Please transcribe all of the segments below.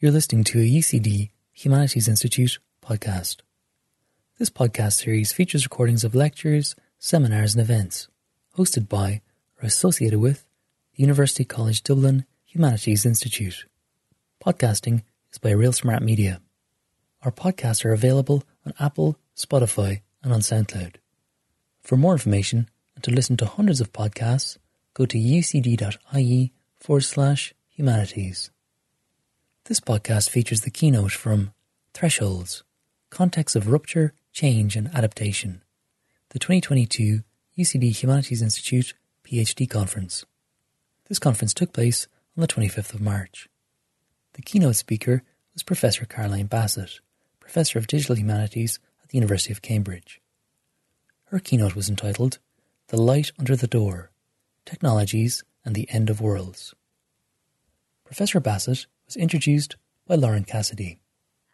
You're listening to a UCD Humanities Institute podcast. This podcast series features recordings of lectures, seminars, and events hosted by or associated with the University College Dublin Humanities Institute. Podcasting is by Real Smart Media. Our podcasts are available on Apple, Spotify, and on SoundCloud. For more information and to listen to hundreds of podcasts, go to ucd.ie forward slash humanities. This podcast features the keynote from Thresholds Contexts of Rupture, Change and Adaptation, the 2022 UCD Humanities Institute PhD Conference. This conference took place on the 25th of March. The keynote speaker was Professor Caroline Bassett, Professor of Digital Humanities at the University of Cambridge. Her keynote was entitled The Light Under the Door Technologies and the End of Worlds. Professor Bassett was introduced by Lauren Cassidy.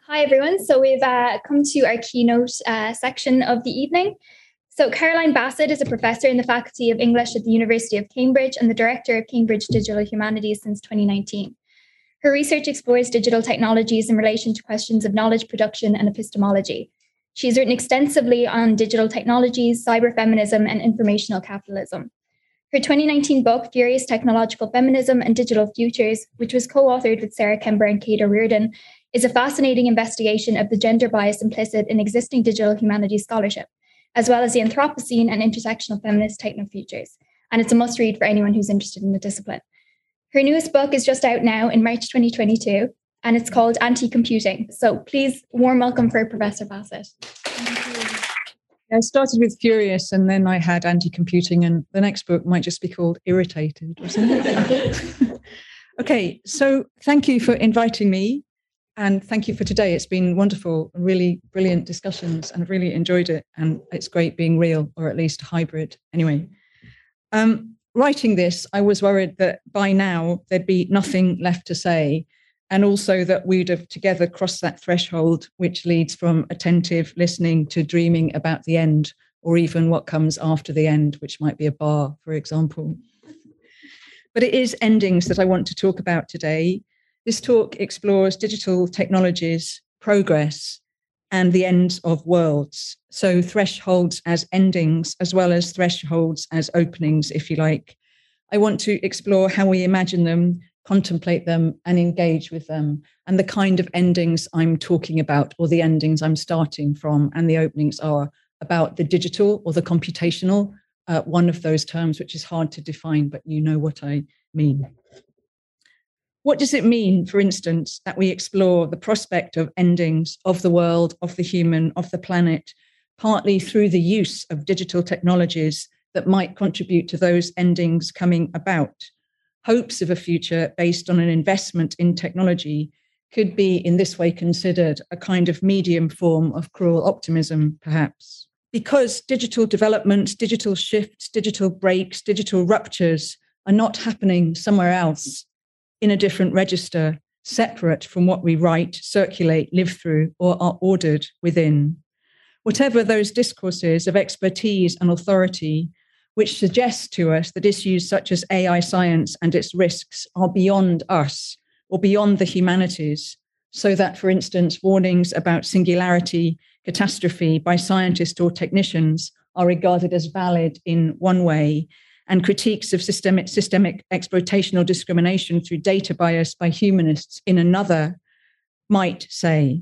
Hi, everyone. So we've uh, come to our keynote uh, section of the evening. So Caroline Bassett is a professor in the Faculty of English at the University of Cambridge and the director of Cambridge Digital Humanities since 2019. Her research explores digital technologies in relation to questions of knowledge production and epistemology. She's written extensively on digital technologies, cyberfeminism, and informational capitalism. Her 2019 book, Furious Technological Feminism and Digital Futures, which was co authored with Sarah Kember and Kate O'Riordan, is a fascinating investigation of the gender bias implicit in existing digital humanities scholarship, as well as the Anthropocene and intersectional feminist techno futures. And it's a must read for anyone who's interested in the discipline. Her newest book is just out now in March 2022, and it's called Anti Computing. So please, warm welcome for Professor Bassett. I started with Furious and then I had anti computing, and the next book might just be called Irritated or something. okay, so thank you for inviting me and thank you for today. It's been wonderful, really brilliant discussions, and I've really enjoyed it. And it's great being real or at least hybrid. Anyway, um, writing this, I was worried that by now there'd be nothing left to say and also that we'd have together crossed that threshold which leads from attentive listening to dreaming about the end or even what comes after the end which might be a bar for example. But it is endings that i want to talk about today. This talk explores digital technologies progress and the ends of worlds. So thresholds as endings as well as thresholds as openings if you like. I want to explore how we imagine them contemplate them and engage with them. And the kind of endings i'm talking about or the endings i'm starting from and the openings are about the digital or the computational uh, one of those terms which is hard to define but you know what i mean. What does it mean for instance that we explore the prospect of endings of the world of the human of the planet partly through the use of digital technologies that might contribute to those endings coming about hopes of a future based on an investment in technology could be in this way considered a kind of medium form of cruel optimism, perhaps. Because digital development, digital shifts, digital breaks, digital ruptures are not happening somewhere else in a different register, separate from what we write, circulate, live through, or are ordered within. Whatever those discourses of expertise and authority which suggests to us that issues such as AI science and its risks are beyond us or beyond the humanities. So that, for instance, warnings about singularity, catastrophe by scientists or technicians are regarded as valid in one way, and critiques of systemic, systemic exploitation or discrimination through data bias by humanists in another might say.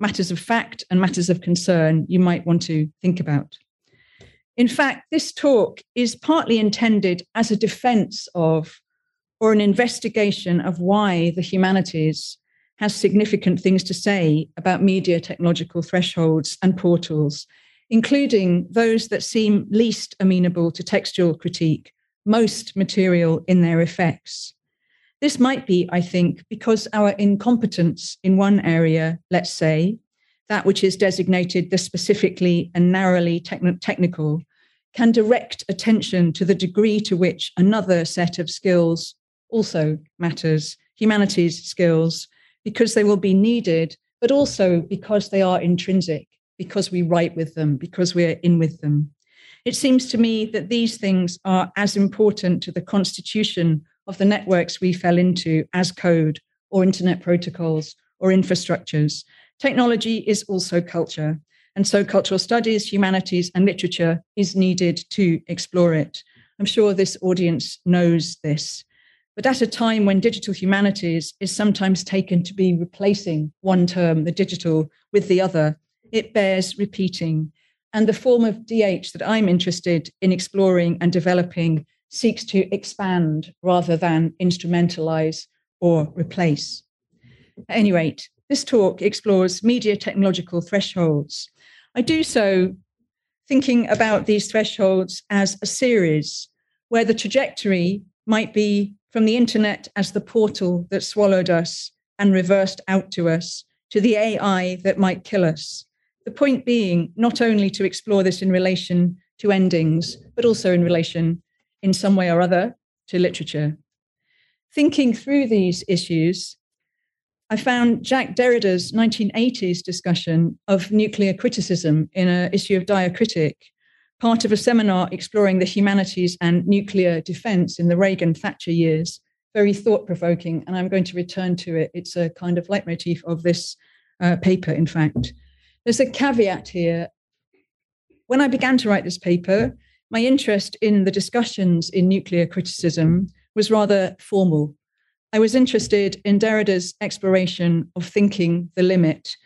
Matters of fact and matters of concern you might want to think about. In fact, this talk is partly intended as a defense of or an investigation of why the humanities has significant things to say about media technological thresholds and portals, including those that seem least amenable to textual critique, most material in their effects. This might be, I think, because our incompetence in one area, let's say, that which is designated the specifically and narrowly technical, can direct attention to the degree to which another set of skills also matters, humanities skills, because they will be needed, but also because they are intrinsic, because we write with them, because we're in with them. It seems to me that these things are as important to the constitution of the networks we fell into as code or internet protocols or infrastructures. Technology is also culture. And so cultural studies, humanities, and literature is needed to explore it. I'm sure this audience knows this. But at a time when digital humanities is sometimes taken to be replacing one term, the digital, with the other, it bears repeating. And the form of DH that I'm interested in exploring and developing seeks to expand rather than instrumentalize or replace. At any rate, this talk explores media technological thresholds. I do so thinking about these thresholds as a series where the trajectory might be from the internet as the portal that swallowed us and reversed out to us to the AI that might kill us. The point being not only to explore this in relation to endings, but also in relation, in some way or other, to literature. Thinking through these issues, I found Jacques Derrida's 1980s discussion of nuclear criticism in an issue of Diacritic, part of a seminar exploring the humanities and nuclear defense in the Reagan Thatcher years. Very thought provoking, and I'm going to return to it. It's a kind of leitmotif of this uh, paper, in fact. There's a caveat here. When I began to write this paper, my interest in the discussions in nuclear criticism was rather formal. I was interested in Derrida's exploration of thinking the limit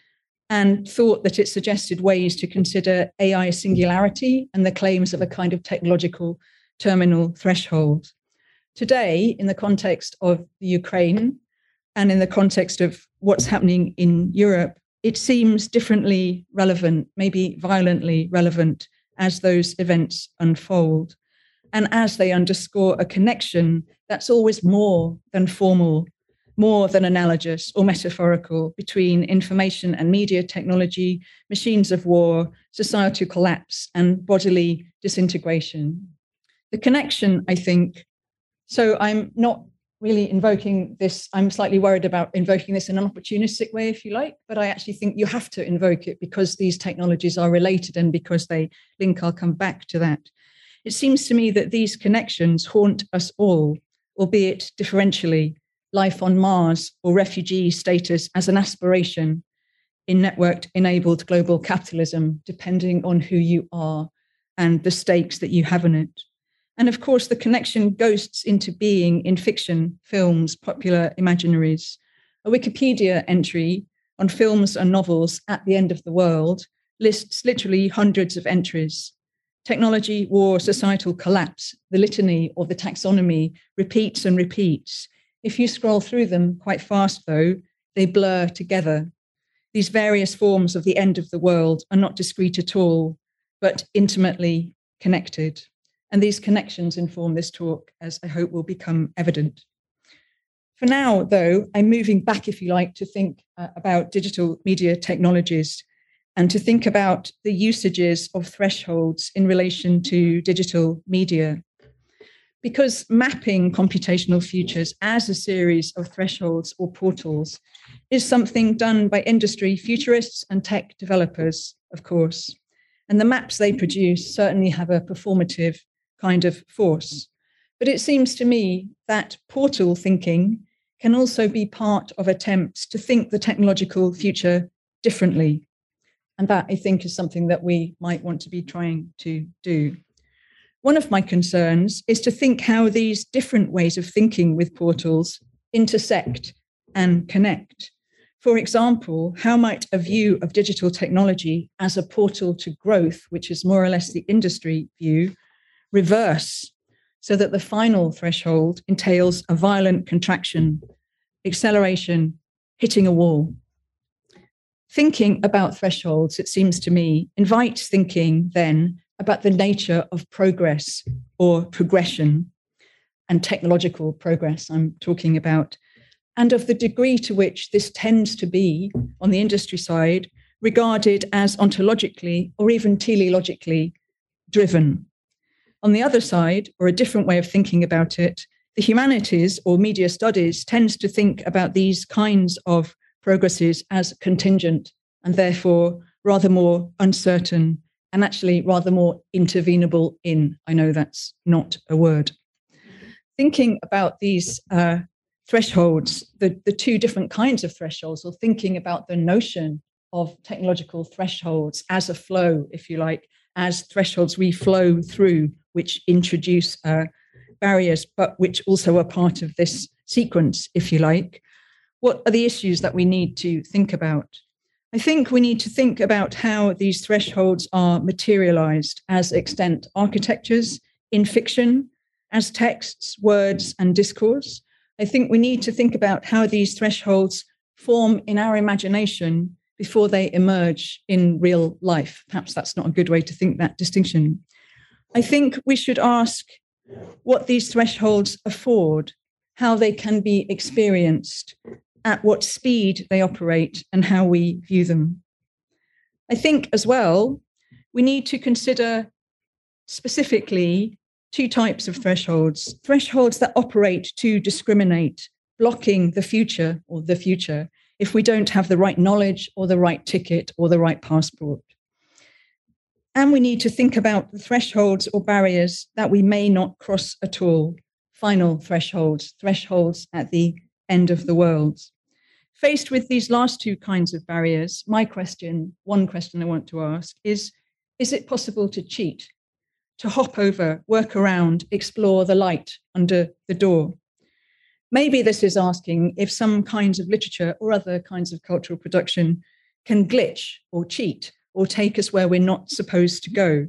and thought that it suggested ways to consider AI singularity and the claims of a kind of technological terminal threshold. Today, in the context of the Ukraine and in the context of what's happening in Europe, it seems differently relevant, maybe violently relevant, as those events unfold. And as they underscore a connection that's always more than formal more than analogous or metaphorical between information and media technology, machines of war, societal collapse, and bodily disintegration. The connection, I think, so I'm not really invoking this, I'm slightly worried about invoking this in an opportunistic way, if you like, but I actually think you have to invoke it because these technologies are related and because they link. I'll come back to that. It seems to me that these connections haunt us all, albeit differentially life on Mars or refugee status as an aspiration in networked enabled global capitalism, depending on who you are and the stakes that you have in it. And of course, the connection ghosts into being in fiction, films, popular imaginaries. A Wikipedia entry on films and novels at the end of the world lists literally hundreds of entries. Technology, war, societal collapse, the litany or the taxonomy repeats and repeats if you scroll through them quite fast, though, they blur together. These various forms of the end of the world are not discrete at all, but intimately connected. And these connections inform this talk, as I hope will become evident. For now, though, I'm moving back, if you like, to think uh, about digital media technologies and to think about the usages of thresholds in relation to digital media because mapping computational futures as a series of thresholds or portals is something done by industry futurists and tech developers, of course. And the maps they produce certainly have a performative kind of force. But it seems to me that portal thinking can also be part of attempts to think the technological future differently. And that, I think, is something that we might want to be trying to do. One of my concerns is to think how these different ways of thinking with portals intersect and connect. For example, how might a view of digital technology as a portal to growth, which is more or less the industry view, reverse so that the final threshold entails a violent contraction, acceleration, hitting a wall? Thinking about thresholds, it seems to me, invites thinking then about the nature of progress or progression and technological progress I'm talking about, and of the degree to which this tends to be, on the industry side, regarded as ontologically or even teleologically driven. On the other side, or a different way of thinking about it, the humanities or media studies tends to think about these kinds of progresses as contingent and therefore rather more uncertain and actually rather more intervenable in. I know that's not a word. Thinking about these uh, thresholds, the, the two different kinds of thresholds, or thinking about the notion of technological thresholds as a flow, if you like, as thresholds we flow through, which introduce uh, barriers, but which also are part of this sequence, if you like. What are the issues that we need to think about? I think we need to think about how these thresholds are materialized as extent architectures in fiction, as texts, words, and discourse. I think we need to think about how these thresholds form in our imagination before they emerge in real life. Perhaps that's not a good way to think that distinction. I think we should ask what these thresholds afford, how they can be experienced, at what speed they operate, and how we view them. I think as well, we need to consider specifically two types of thresholds thresholds that operate to discriminate, blocking the future or the future if we don't have the right knowledge or the right ticket or the right passport. And we need to think about the thresholds or barriers that we may not cross at all, final thresholds, thresholds at the end of the world. Faced with these last two kinds of barriers, my question, one question I want to ask is Is it possible to cheat, to hop over, work around, explore the light under the door? Maybe this is asking if some kinds of literature or other kinds of cultural production can glitch or cheat or take us where we're not supposed to go.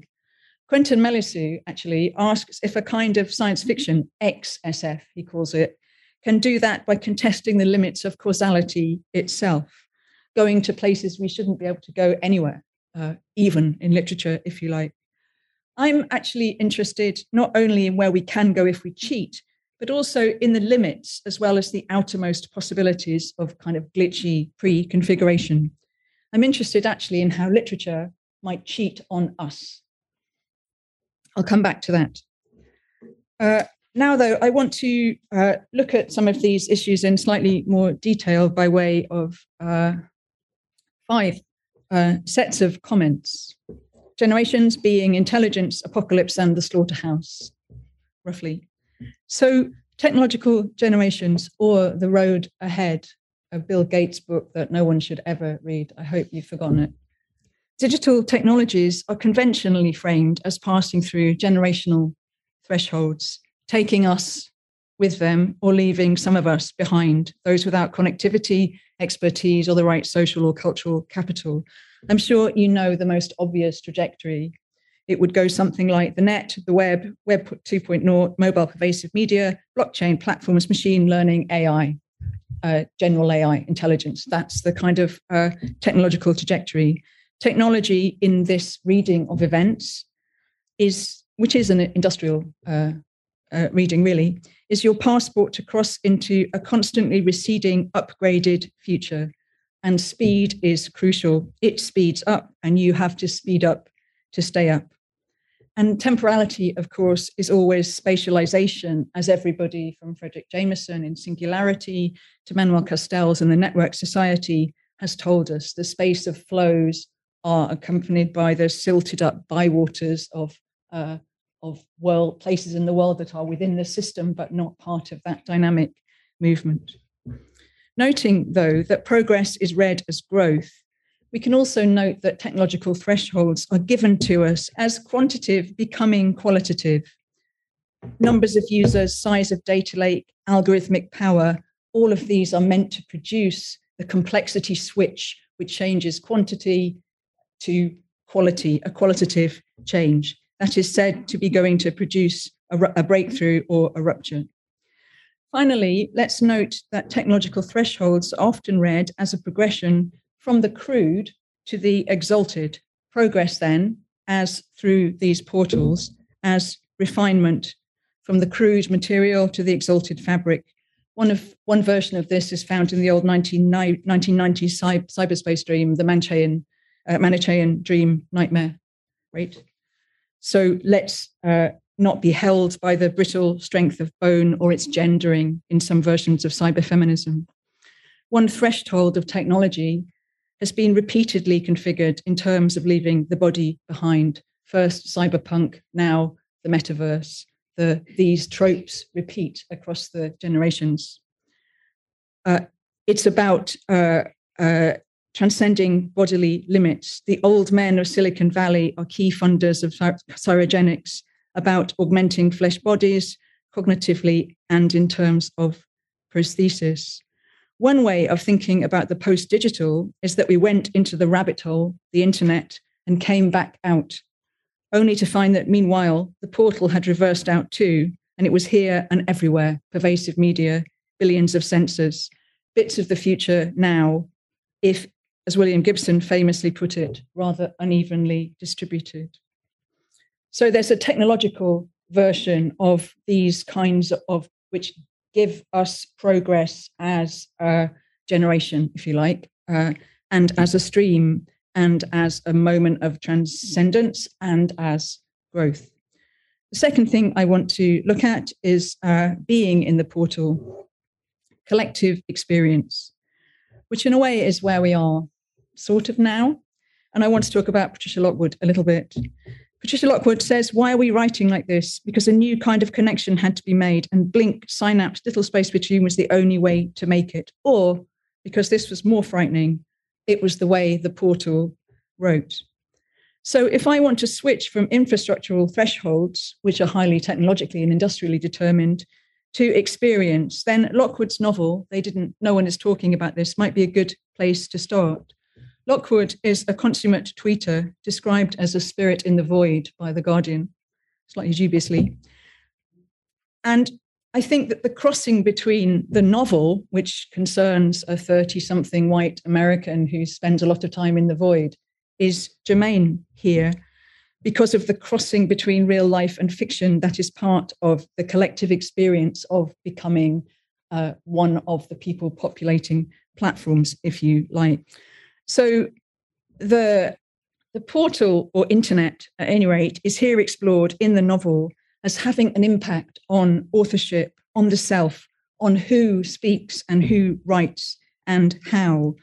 Quentin Meillassoux actually asks if a kind of science fiction, XSF, he calls it, can do that by contesting the limits of causality itself, going to places we shouldn't be able to go anywhere, uh, even in literature, if you like. I'm actually interested not only in where we can go if we cheat, but also in the limits as well as the outermost possibilities of kind of glitchy pre configuration. I'm interested actually in how literature might cheat on us. I'll come back to that. Uh, now, though, I want to uh, look at some of these issues in slightly more detail by way of uh, five uh, sets of comments. Generations being intelligence, apocalypse, and the slaughterhouse, roughly. So, technological generations or the road ahead, a Bill Gates book that no one should ever read. I hope you've forgotten it. Digital technologies are conventionally framed as passing through generational thresholds, taking us with them or leaving some of us behind, those without connectivity, expertise, or the right social or cultural capital. I'm sure you know the most obvious trajectory it would go something like the net, the web, Web 2.0, mobile pervasive media, blockchain platforms, machine learning, AI, uh, general AI intelligence. That's the kind of uh, technological trajectory. Technology in this reading of events is, which is an industrial uh, uh reading really, is your passport to cross into a constantly receding, upgraded future. And speed is crucial. It speeds up, and you have to speed up to stay up. And temporality, of course, is always spatialization, as everybody from Fredric Jameson in Singularity to Manuel Castells in the Network Society has told us. The space of flows are accompanied by the silted up bywaters of, uh, of world places in the world that are within the system, but not part of that dynamic movement. Noting, though, that progress is read as growth we can also note that technological thresholds are given to us as quantitative becoming qualitative. Numbers of users, size of data lake, algorithmic power, all of these are meant to produce the complexity switch, which changes quantity to quality, a qualitative change. That is said to be going to produce a, a breakthrough or a rupture. Finally, let's note that technological thresholds are often read as a progression from the crude to the exalted. Progress, then, as through these portals, as refinement from the crude material to the exalted fabric. One of one version of this is found in the old 19, 1990s cyberspace dream, the Manchaean, uh, Manichaean dream nightmare, right? So let's uh, not be held by the brittle strength of bone or its gendering in some versions of cyberfeminism. One threshold of technology has been repeatedly configured in terms of leaving the body behind. First, cyberpunk, now the metaverse. The, these tropes repeat across the generations. uh, it's about uh, uh, transcending bodily limits. The old men of Silicon Valley are key funders of cryogenics about augmenting flesh bodies cognitively and in terms of prosthesis. One way of thinking about the post digital is that we went into the rabbit hole, the internet, and came back out, only to find that meanwhile the portal had reversed out too, and it was here and everywhere pervasive media, billions of sensors, bits of the future now, if, as William Gibson famously put it, rather unevenly distributed. So there's a technological version of these kinds of which give us progress as a generation, if you like, uh, and as a stream, and as a moment of transcendence, and as growth. The second thing I want to look at is uh, being in the portal, collective experience, which in a way is where we are sort of now. And I want to talk about Patricia Lockwood a little bit. Patricia Lockwood says, Why are we writing like this? Because a new kind of connection had to be made, and blink, synapse, little space between was the only way to make it. Or because this was more frightening, it was the way the portal wrote. So if I want to switch from infrastructural thresholds, which are highly technologically and industrially determined, to experience, then Lockwood's novel, They Didn't, No One Is Talking About This, might be a good place to start. Lockwood is a consummate tweeter, described as a spirit in the void by The Guardian, slightly dubiously. And I think that the crossing between the novel, which concerns a 30 something white American who spends a lot of time in the void, is germane here because of the crossing between real life and fiction that is part of the collective experience of becoming uh, one of the people populating platforms, if you like. So the the portal or internet, at any rate, is here explored in the novel as having an impact on authorship, on the self, on who speaks and who writes and how.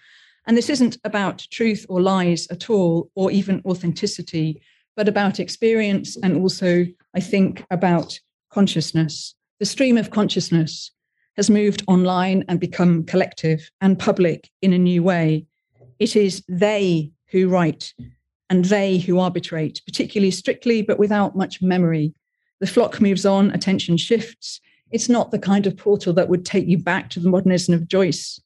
And this isn't about truth or lies at all, or even authenticity, but about experience and also, I think, about consciousness. The stream of consciousness has moved online and become collective and public in a new way. It is they who write and they who arbitrate, particularly strictly, but without much memory. The flock moves on, attention shifts. It's not the kind of portal that would take you back to the modernism of Joyce,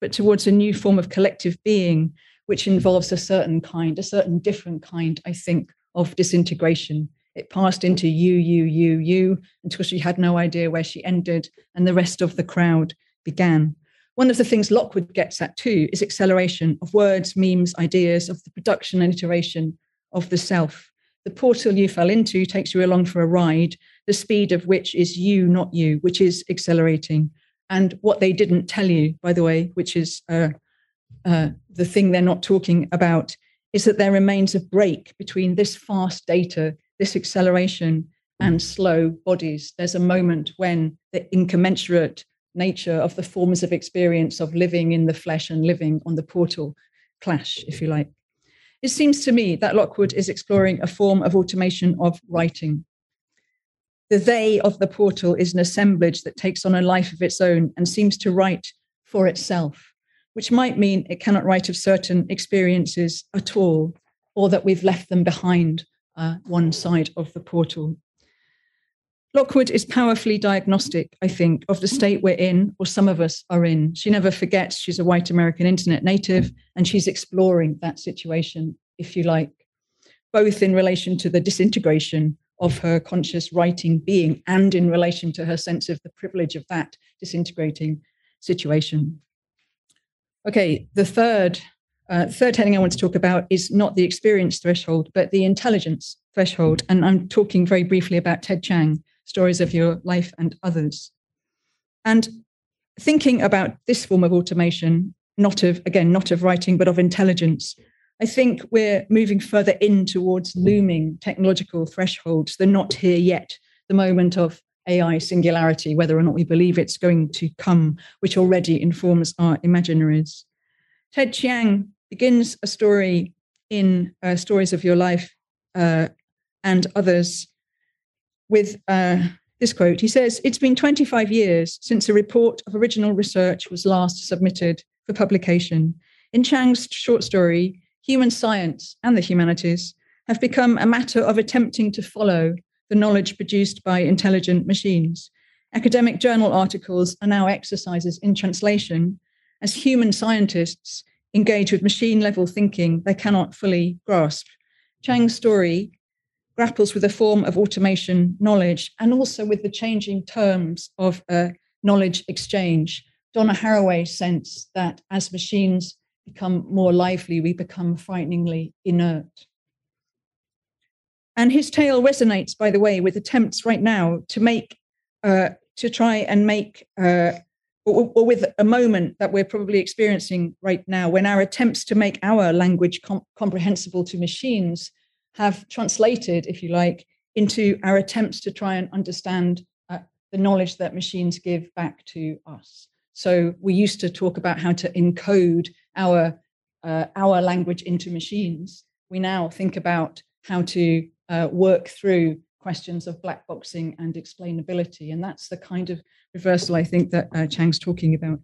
but towards a new form of collective being, which involves a certain kind, a certain different kind, I think, of disintegration. It passed into you, you, you, you, until she had no idea where she ended, and the rest of the crowd began. One of the things Lockwood gets at too is acceleration of words, memes, ideas, of the production and iteration of the self. The portal you fell into takes you along for a ride, the speed of which is you, not you, which is accelerating. And what they didn't tell you, by the way, which is uh, uh, the thing they're not talking about, is that there remains a break between this fast data, this acceleration, and slow bodies. There's a moment when the incommensurate nature of the forms of experience of living in the flesh and living on the portal clash, if you like. It seems to me that Lockwood is exploring a form of automation of writing. The they of the portal is an assemblage that takes on a life of its own and seems to write for itself, which might mean it cannot write of certain experiences at all, or that we've left them behind uh, one side of the portal. Lockwood is powerfully diagnostic, I think, of the state we're in, or some of us are in. She never forgets she's a white American internet native, and she's exploring that situation, if you like, both in relation to the disintegration of her conscious writing being and in relation to her sense of the privilege of that disintegrating situation. Okay, the third uh, third heading I want to talk about is not the experience threshold, but the intelligence threshold. And I'm talking very briefly about Ted Chiang, stories of your life and others. And thinking about this form of automation, not of, again, not of writing, but of intelligence, I think we're moving further in towards looming technological thresholds. They're not here yet, the moment of AI singularity, whether or not we believe it's going to come, which already informs our imaginaries. Ted Chiang begins a story in uh, Stories of Your Life uh, and others with uh, this quote. He says, It's been 25 years since a report of original research was last submitted for publication. In Chiang's short story, human science and the humanities have become a matter of attempting to follow the knowledge produced by intelligent machines. Academic journal articles are now exercises in translation as human scientists engage with machine level thinking they cannot fully grasp. Chiang's story grapples with a form of automation knowledge and also with the changing terms of uh, knowledge exchange. Donna Haraway sense that as machines become more lively, we become frighteningly inert. And his tale resonates, by the way, with attempts right now to make, uh, to try and make, uh, or, or, with a moment that we're probably experiencing right now, when our attempts to make our language com- comprehensible to machines have translated, if you like, into our attempts to try and understand uh, the knowledge that machines give back to us. So we used to talk about how to encode our uh, our language into machines. We now think about how to uh, work through questions of black boxing and explainability, and that's the kind of reversal I think that uh, Chiang's talking about.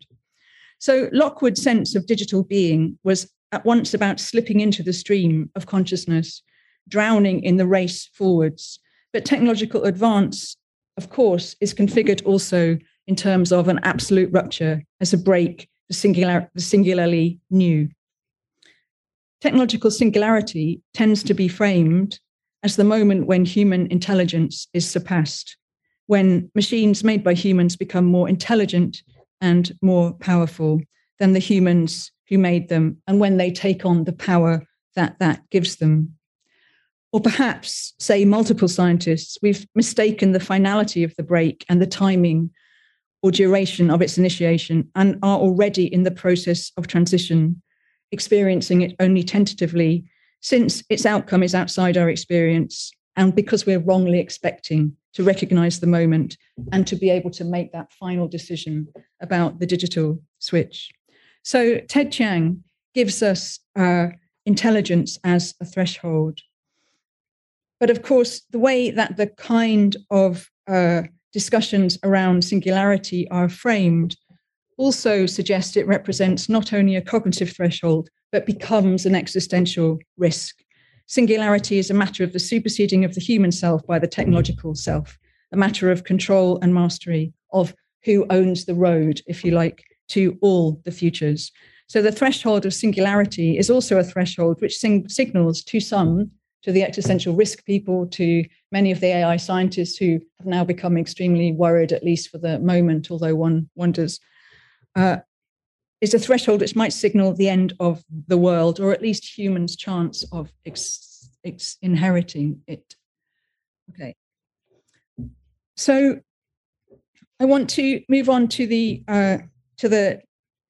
So Lockwood's sense of digital being was at once about slipping into the stream of consciousness drowning in the race forwards. But technological advance, of course, is configured also in terms of an absolute rupture as a break, the, singular, the singularly new. Technological singularity tends to be framed as the moment when human intelligence is surpassed, when machines made by humans become more intelligent and more powerful than the humans who made them, and when they take on the power that that gives them or perhaps, say, multiple scientists, we've mistaken the finality of the break and the timing or duration of its initiation and are already in the process of transition, experiencing it only tentatively, since its outcome is outside our experience, and because we're wrongly expecting to recognize the moment and to be able to make that final decision about the digital switch. So, Ted Chiang gives us uh, intelligence as a threshold but of course, the way that the kind of uh, discussions around singularity are framed also suggests it represents not only a cognitive threshold, but becomes an existential risk. Singularity is a matter of the superseding of the human self by the technological self, a matter of control and mastery of who owns the road, if you like, to all the futures. So the threshold of singularity is also a threshold which sing- signals to some to the existential risk people, to many of the AI scientists who have now become extremely worried, at least for the moment, although one wonders, uh, is a threshold which might signal the end of the world, or at least humans' chance of ex- ex- inheriting it. Okay. So I want to move on to the uh, to the,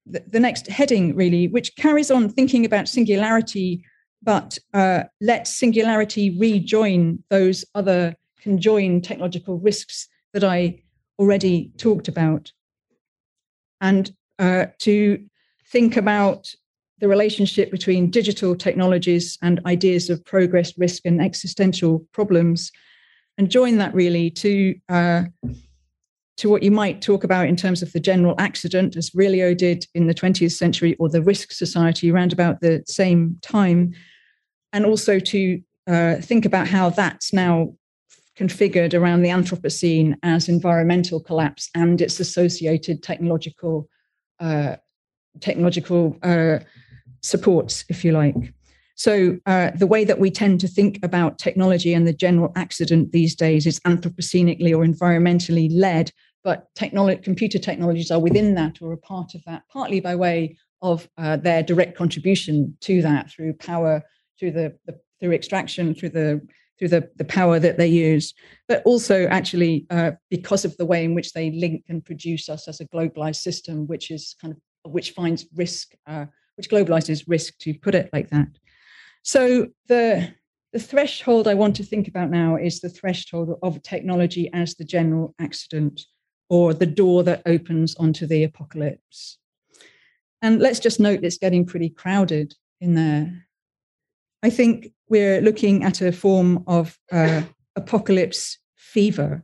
the the next heading, really, which carries on thinking about singularity but uh, let singularity rejoin those other conjoined technological risks that I already talked about. And uh, to think about the relationship between digital technologies and ideas of progress, risk, and existential problems, and join that really to uh, to what you might talk about in terms of the general accident, as Virilio did in the 20th century, or the risk society around about the same time, and also to uh, think about how that's now configured around the Anthropocene as environmental collapse and its associated technological uh, technological uh, supports, if you like. So uh, the way that we tend to think about technology and the general accident these days is anthropocenically or environmentally led, but technology, computer technologies are within that or a part of that, partly by way of uh, their direct contribution to that through power through the, the through extraction, through the through the, the power that they use, but also actually uh, because of the way in which they link and produce us as a globalized system, which is kind of which finds risk, uh, which globalizes risk, to put it like that. So the the threshold I want to think about now is the threshold of technology as the general accident, or the door that opens onto the apocalypse. And let's just note it's getting pretty crowded in there. I think we're looking at a form of uh, apocalypse fever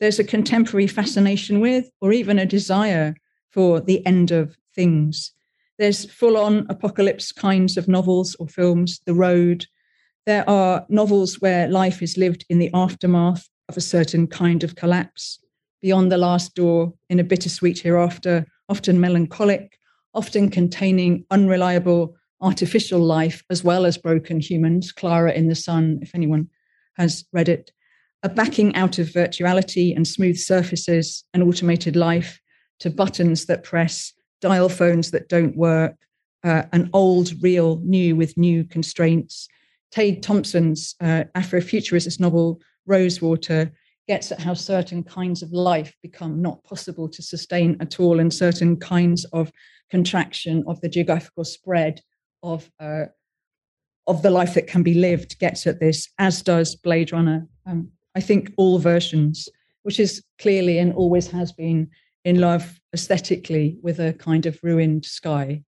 there's a contemporary fascination with, or even a desire for the end of things. There's full on apocalypse kinds of novels or films, The Road. There are novels where life is lived in the aftermath of a certain kind of collapse, beyond the last door, in a bittersweet hereafter, often melancholic, often containing unreliable artificial life as well as broken humans. Klara in the Sun, if anyone has read it a backing out of virtuality and smooth surfaces and automated life to buttons that press, dial phones that don't work, uh, an old, real, new with new constraints. Tade Thompson's uh, Afrofuturist novel, Rosewater, gets at how certain kinds of life become not possible to sustain at all, and certain kinds of contraction of the geographical spread of uh, of the life that can be lived gets at this, as does Blade Runner. Um, I think all versions, which is clearly and always has been in love aesthetically with a kind of ruined sky.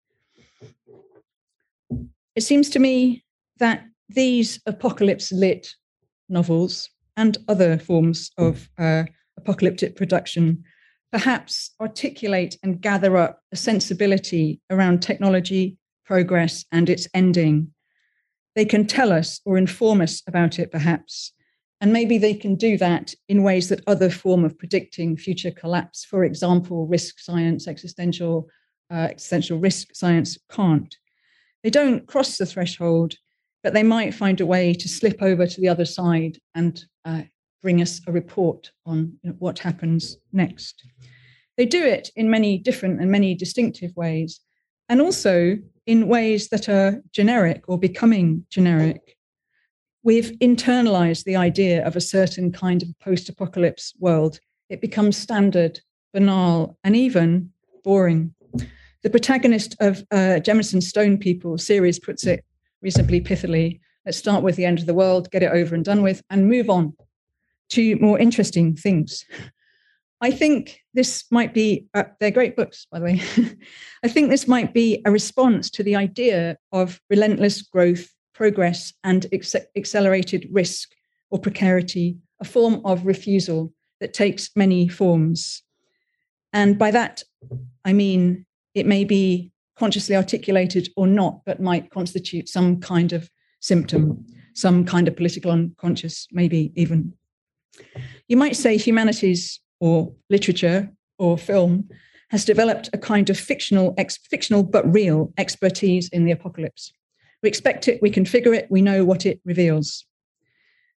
It seems to me that these apocalypse lit novels and other forms of uh, apocalyptic production perhaps articulate and gather up a sensibility around technology, progress, and its ending. They can tell us or inform us about it, perhaps, and maybe they can do that in ways that other form of predicting future collapse, for example, risk science, existential, uh, existential risk science can't. They don't cross the threshold, but they might find a way to slip over to the other side and uh, bring us a report on you know, what happens next. They do it in many different and many distinctive ways, and also in ways that are generic or becoming generic we've internalized the idea of a certain kind of post apocalypse world. It becomes standard, banal, and even boring. The protagonist of uh, Jemisin Stone People series puts it reasonably pithily let's start with the end of the world, get it over and done with, and move on to more interesting things. I think this might be, uh, they're great books, by the way. I think this might be a response to the idea of relentless growth progress and ex- accelerated risk or precarity, a form of refusal that takes many forms. And by that, I mean it may be consciously articulated or not, but might constitute some kind of symptom, some kind of political unconscious, maybe even. You might say humanities or literature or film has developed a kind of fictional, ex- fictional but real expertise in the apocalypse. We expect it, we configure it, we know what it reveals.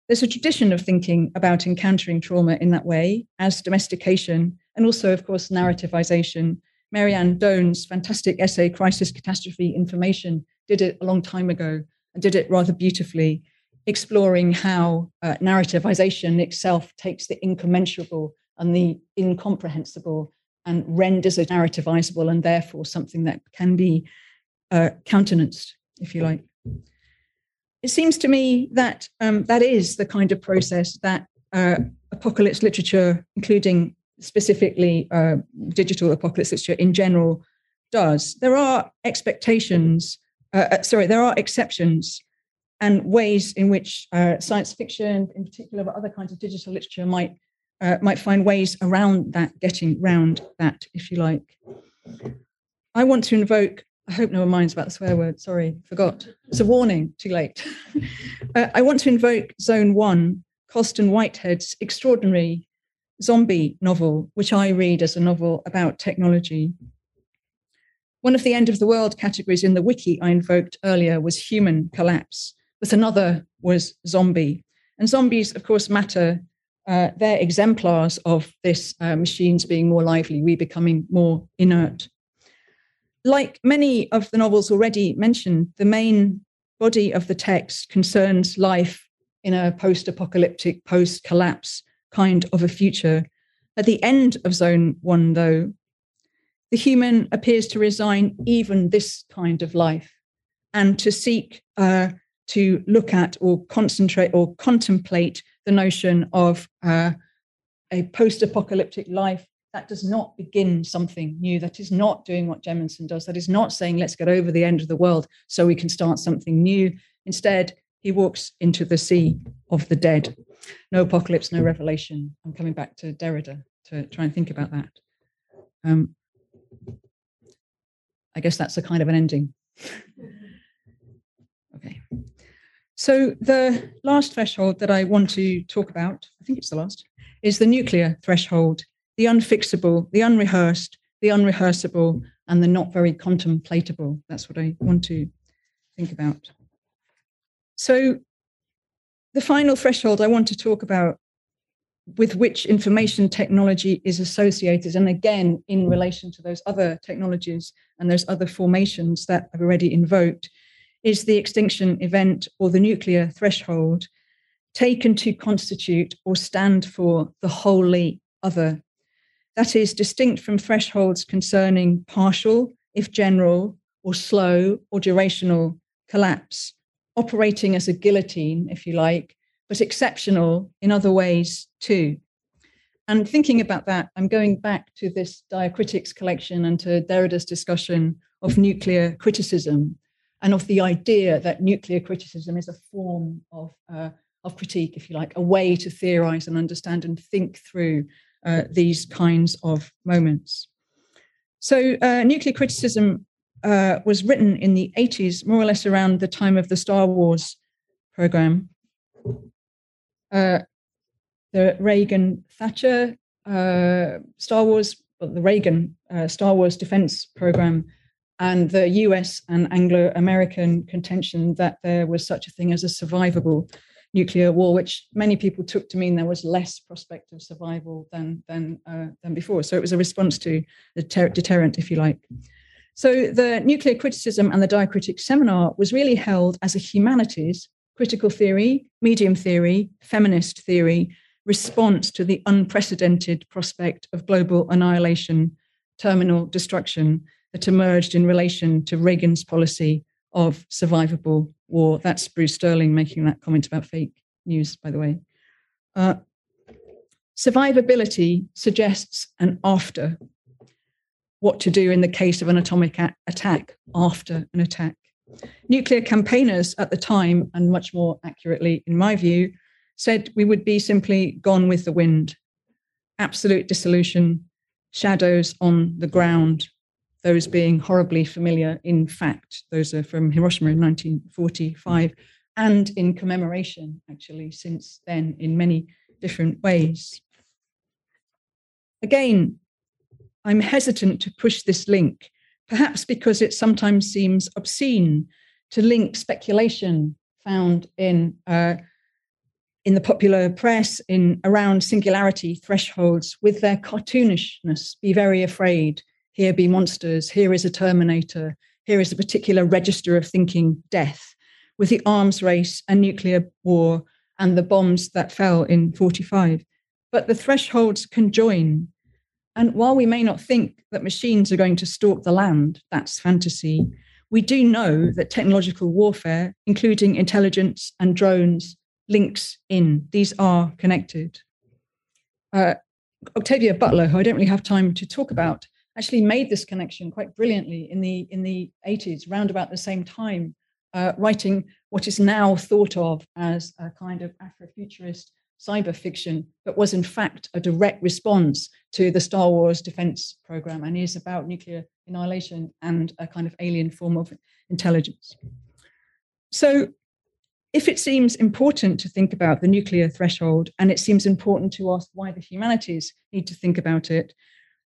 There's a tradition of thinking about encountering trauma in that way as domestication and also, of course, narrativization. Mary Ann Doane's fantastic essay, Crisis Catastrophe Information, did it a long time ago and did it rather beautifully, exploring how uh, narrativization itself takes the incommensurable and the incomprehensible and renders it narrativizable and therefore something that can be uh, countenanced if you like. It seems to me that um, that is the kind of process that uh, apocalypse literature, including specifically uh, digital apocalypse literature in general, does. There are expectations, uh, uh sorry, there are exceptions and ways in which uh, science fiction, in particular, but other kinds of digital literature might uh, might find ways around that, getting round that, if you like. I want to invoke I hope no one minds about the swear word. Sorry, forgot. It's a warning, too late. uh, I want to invoke Zone One, Colson Whitehead's extraordinary zombie novel, which I read as a novel about technology. One of the end of the world categories in the wiki I invoked earlier was human collapse, but another was zombie. And zombies, of course, matter. Uh, they're exemplars of this uh, machines being more lively, we becoming more inert like many of the novels already mentioned, the main body of the text concerns life in a post apocalyptic, post collapse kind of a future. At the end of Zone One, though, the human appears to resign even this kind of life and to seek uh, to look at or concentrate or contemplate the notion of uh, a post apocalyptic life that does not begin something new. That is not doing what Jemisin does. That is not saying, let's get over the end of the world so we can start something new. Instead, he walks into the sea of the dead. no apocalypse, no revelation. I'm coming back to Derrida to try and think about that. Um, I guess that's a kind of an ending. okay. So the last threshold that I want to talk about, I think it's the last, is the nuclear threshold, the unfixable, the unrehearsed, the unrehearsable, and the not very contemplatable. That's what I want to think about. So the final threshold I want to talk about with which information technology is associated, and again, in relation to those other technologies and those other formations that I've already invoked, is the extinction event or the nuclear threshold taken to constitute or stand for the wholly other. That is distinct from thresholds concerning partial, if general, or slow or durational collapse, operating as a guillotine, if you like, but exceptional in other ways too. And thinking about that, I'm going back to this diacritics collection and to Derrida's discussion of nuclear criticism and of the idea that nuclear criticism is a form of, uh, of critique, if you like, a way to theorize and understand and think through uh, these kinds of moments. So, uh, nuclear criticism uh, was written in the 80s, more or less around the time of the Star Wars program uh, the Reagan Thatcher uh, Star Wars, well, the Reagan Star Wars defense program, and the US and Anglo American contention that there was such a thing as a survivable nuclear war, which many people took to mean there was less prospect of survival than, than, uh, than before. So it was a response to the ter- deterrent, if you like. So the nuclear criticism and the diacritic seminar was really held as a humanities critical theory, medium theory, feminist theory, response to the unprecedented prospect of global annihilation, terminal destruction that emerged in relation to Reagan's policy of survivable war. That's Bruce Sterling making that comment about fake news, by the way. Uh, survivability suggests an after, what to do in the case of an atomic a- attack after an attack. Nuclear campaigners at the time, and much more accurately, in my view, said we would be simply gone with the wind. Absolute dissolution, shadows on the ground, those being horribly familiar. In fact, those are from Hiroshima in 1945 and in commemoration, actually, since then, in many different ways. Again, I'm hesitant to push this link perhaps because it sometimes seems obscene to link speculation found in uh, in the popular press in around singularity thresholds with their cartoonishness. Be very afraid. Here be monsters. Here is a Terminator. Here is a particular register of thinking death, with the arms race and nuclear war and the bombs that fell in 45. But the thresholds can join and while we may not think that machines are going to stalk the land, that's fantasy, we do know that technological warfare, including intelligence and drones, links in. These are connected. Uh, Octavia Butler, who I don't really have time to talk about, actually made this connection quite brilliantly in the in the 80s, round about the same time, uh, writing what is now thought of as a kind of Afrofuturist cyber fiction, but was in fact a direct response to the Star Wars defense program and is about nuclear annihilation and a kind of alien form of intelligence. So, if it seems important to think about the nuclear threshold and it seems important to ask why the humanities need to think about it,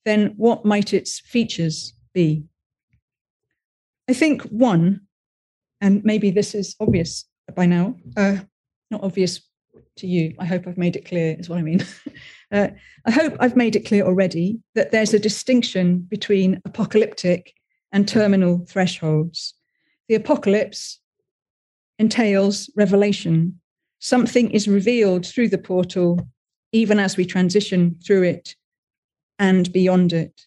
then what might its features be? I think one, and maybe this is obvious by now, uh, not obvious to you. I hope I've made it clear, is what I mean. uh, I hope I've made it clear already that there's a distinction between apocalyptic and terminal thresholds. The apocalypse entails revelation. Something is revealed through the portal, even as we transition through it and beyond it.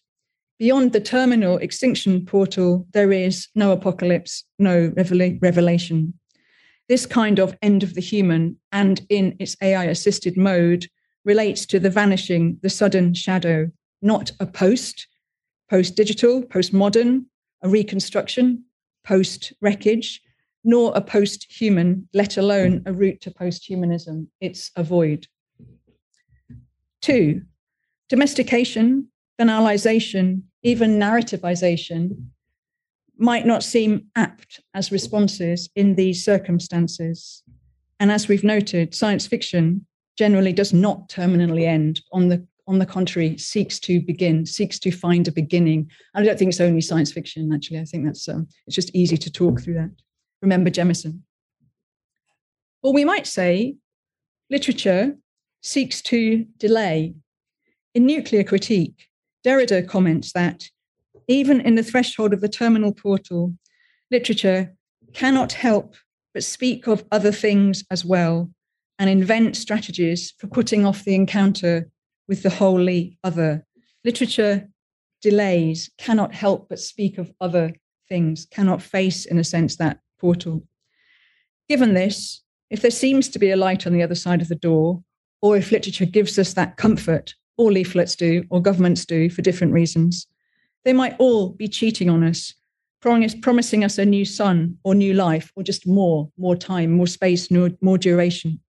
Beyond the terminal extinction portal, there is no apocalypse, no revela- revelation this kind of end of the human and in its AI assisted mode relates to the vanishing, the sudden shadow, not a post, post digital, post modern, a reconstruction, post wreckage, nor a post human, let alone a route to post humanism. It's a void. Two, domestication, banalization, even narrativization might not seem apt as responses in these circumstances. And as we've noted, science fiction generally does not terminally end. On the on the contrary, seeks to begin, seeks to find a beginning. I don't think it's only science fiction. Actually, I think that's um, it's just easy to talk through that. Remember Jemisin. Or we might say, literature seeks to delay. In nuclear critique, Derrida comments that even in the threshold of the terminal portal, literature cannot help but speak of other things as well and invent strategies for putting off the encounter with the wholly other. Literature delays, cannot help but speak of other things, cannot face, in a sense, that portal. Given this, if there seems to be a light on the other side of the door, or if literature gives us that comfort, or leaflets do, or governments do for different reasons, they might all be cheating on us, promising us a new sun or new life, or just more, more time, more space, more, duration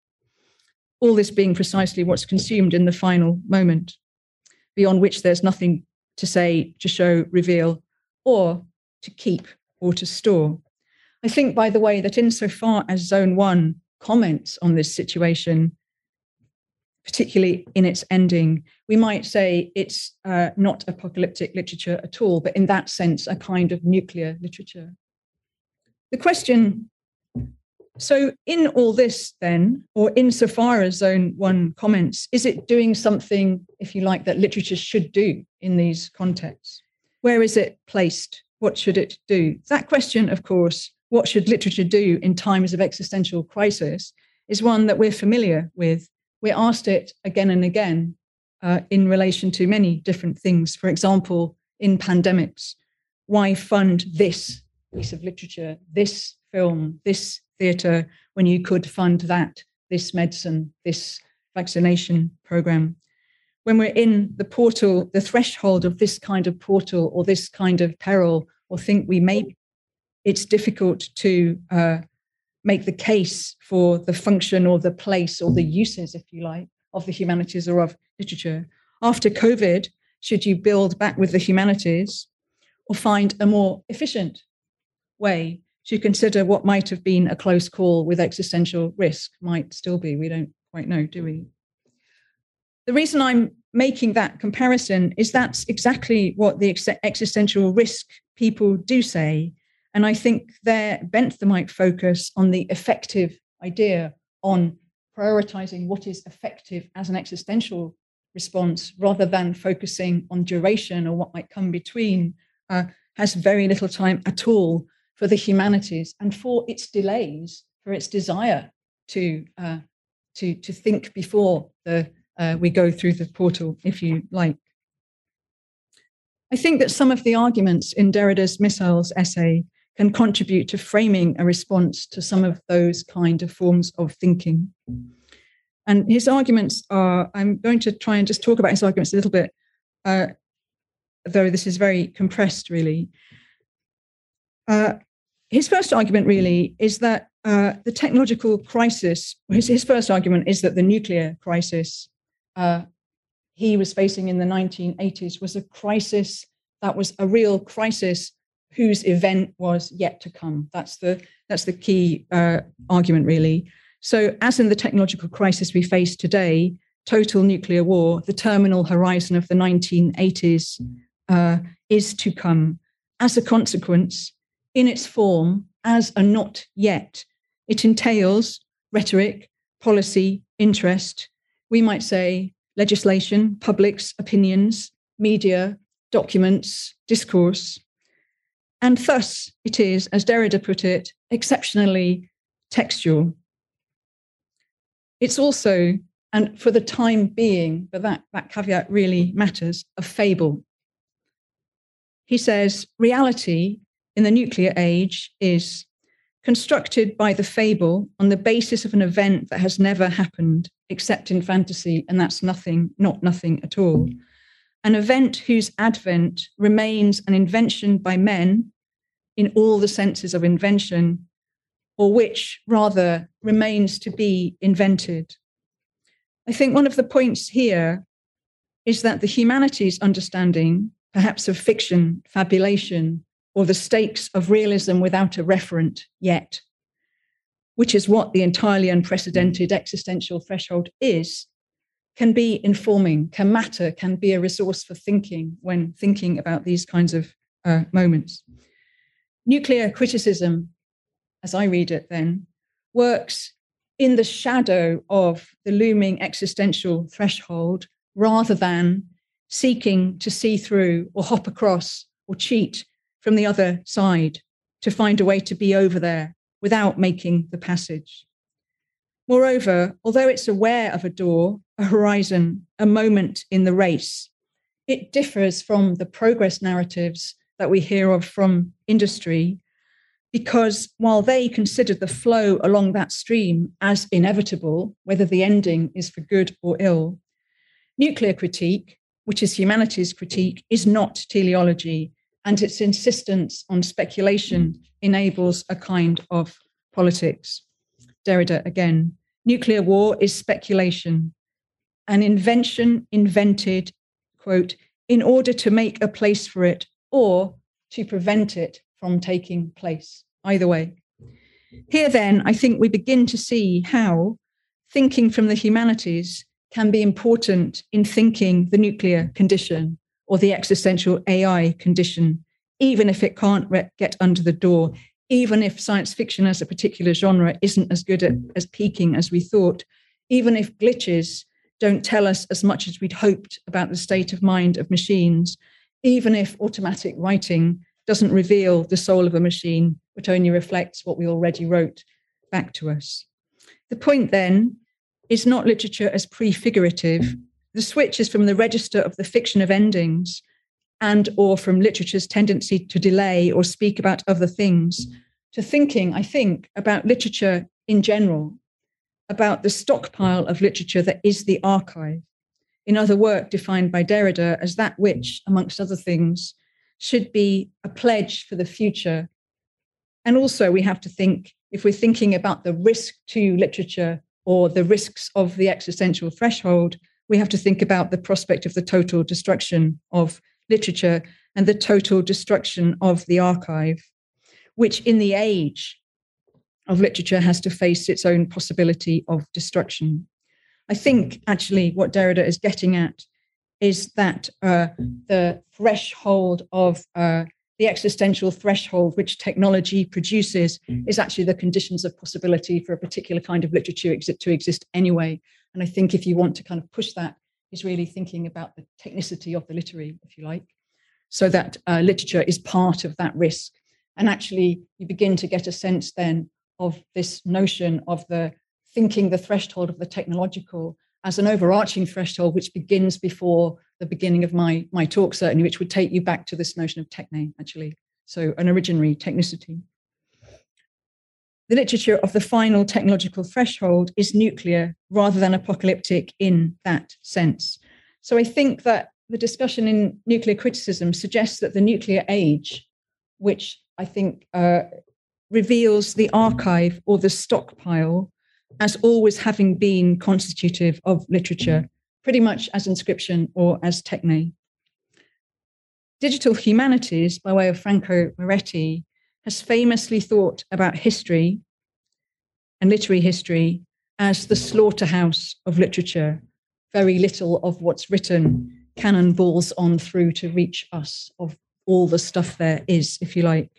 all this being precisely what's consumed in the final moment, beyond which there's nothing to say, to show, reveal, or to keep or to store. I think, by the way, that insofar as Zone One comments on this situation, particularly in its ending, we might say it's uh, not apocalyptic literature at all, but in that sense, a kind of nuclear literature. The question so, in all this, then, or insofar as Zone One comments, is it doing something, if you like, that literature should do in these contexts? Where is it placed? What should it do? That question, of course, what should literature do in times of existential crisis, is one that we're familiar with. We're asked it again and again uh, in relation to many different things. For example, in pandemics, why fund this piece of literature, this film, this theatre when you could fund that, this medicine, this vaccination program. When we're in the portal, the threshold of this kind of portal or this kind of peril, or think we may, it's difficult to uh, make the case for the function or the place or the uses, if you like, of the humanities or of literature. After COVID, should you build back with the humanities or find a more efficient way to consider what might have been a close call with existential risk might still be. We don't quite know, do we? The reason I'm making that comparison is that's exactly what the ex- existential risk people do say. And I think their Benthamite focus on the effective idea, on prioritizing what is effective as an existential response rather than focusing on duration or what might come between, uh, has very little time at all for the humanities and for its delays, for its desire to uh, to to think before the uh, we go through the portal, if you like. I think that some of the arguments in Derrida's Missiles essay can contribute to framing a response to some of those kind of forms of thinking. And his arguments are, I'm going to try and just talk about his arguments a little bit, uh, though this is very compressed, really. Uh, his first argument really is that uh, the technological crisis, his, his first argument is that the nuclear crisis uh, he was facing in the 1980s was a crisis that was a real crisis whose event was yet to come. That's the, that's the key uh, argument, really. So, as in the technological crisis we face today, total nuclear war, the terminal horizon of the 1980s uh, is to come. As a consequence, in its form as a not yet. It entails rhetoric, policy, interest, we might say legislation, publics, opinions, media, documents, discourse. And thus it is, as Derrida put it, exceptionally textual. It's also, and for the time being, but that, that caveat really matters, a fable. He says reality in the nuclear age is constructed by the fable on the basis of an event that has never happened except in fantasy, and that's nothing, not nothing at all. An event whose advent remains an invention by men in all the senses of invention, or which rather remains to be invented. I think one of the points here is that the humanities understanding, perhaps of fiction, fabulation, or the stakes of realism without a referent yet, which is what the entirely unprecedented existential threshold is, can be informing, can matter, can be a resource for thinking when thinking about these kinds of uh, moments. Nuclear criticism, as I read it then, works in the shadow of the looming existential threshold rather than seeking to see through or hop across or cheat from the other side to find a way to be over there without making the passage. Moreover, although it's aware of a door, a horizon, a moment in the race, it differs from the progress narratives that we hear of from industry because while they consider the flow along that stream as inevitable, whether the ending is for good or ill, nuclear critique, which is humanities critique, is not teleology, and its insistence on speculation enables a kind of politics. Derrida again. Nuclear war is speculation, an invention invented, quote, in order to make a place for it or to prevent it from taking place. Either way. Here, then, I think we begin to see how thinking from the humanities can be important in thinking the nuclear condition or the existential AI condition, even if it can't re- get under the door, even if science fiction as a particular genre isn't as good at as peaking as we thought, even if glitches don't tell us as much as we'd hoped about the state of mind of machines, even if automatic writing doesn't reveal the soul of a machine, but only reflects what we already wrote back to us. The point then is not literature as prefigurative. The switch is from the register of the fiction of endings and or from literature's tendency to delay or speak about other things to thinking, I think, about literature in general, about the stockpile of literature that is the archive. In other work defined by Derrida as that which, amongst other things, should be a pledge for the future. And also, we have to think if we're thinking about the risk to literature or the risks of the existential threshold, we have to think about the prospect of the total destruction of literature and the total destruction of the archive, which in the age of literature has to face its own possibility of destruction. I think actually what Derrida is getting at is that uh, the threshold of uh, the existential threshold which technology produces is actually the conditions of possibility for a particular kind of literature to exist anyway. And I think if you want to kind of push that, is really thinking about the technicity of the literary, if you like, so that uh, literature is part of that risk. And actually, you begin to get a sense then of this notion of the thinking the threshold of the technological as an overarching threshold which begins before the beginning of my my talk certainly which would take you back to this notion of techne actually so an originary technicity the literature of the final technological threshold is nuclear rather than apocalyptic in that sense so i think that the discussion in nuclear criticism suggests that the nuclear age which i think uh, reveals the archive or the stockpile as always having been constitutive of literature, pretty much as inscription or as techne. Digital humanities, by way of Franco Moretti, has famously thought about history and literary history as the slaughterhouse of literature. Very little of what's written cannonballs on through to reach us of all the stuff there is, if you like.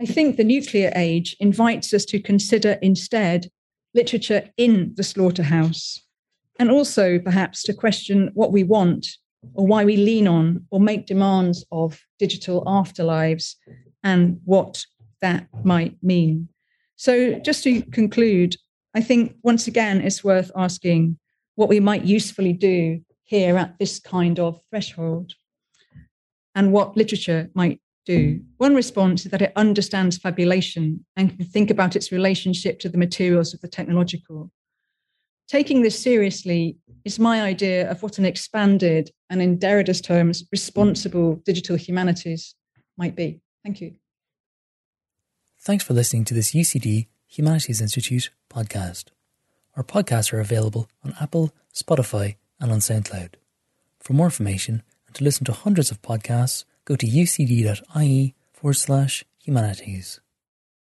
I think the nuclear age invites us to consider instead literature in the slaughterhouse, and also perhaps to question what we want or why we lean on or make demands of digital afterlives and what that might mean. So, just to conclude, I think once again it's worth asking what we might usefully do here at this kind of threshold and what literature might do. One response is that it understands fabulation and can think about its relationship to the materials of the technological. Taking this seriously is my idea of what an expanded and, in Derrida's terms, responsible digital humanities might be. Thank you. Thanks for listening to this UCD Humanities Institute podcast. Our podcasts are available on Apple, Spotify, and on SoundCloud. For more information and to listen to hundreds of podcasts, go to ucd.ie forward slash humanities.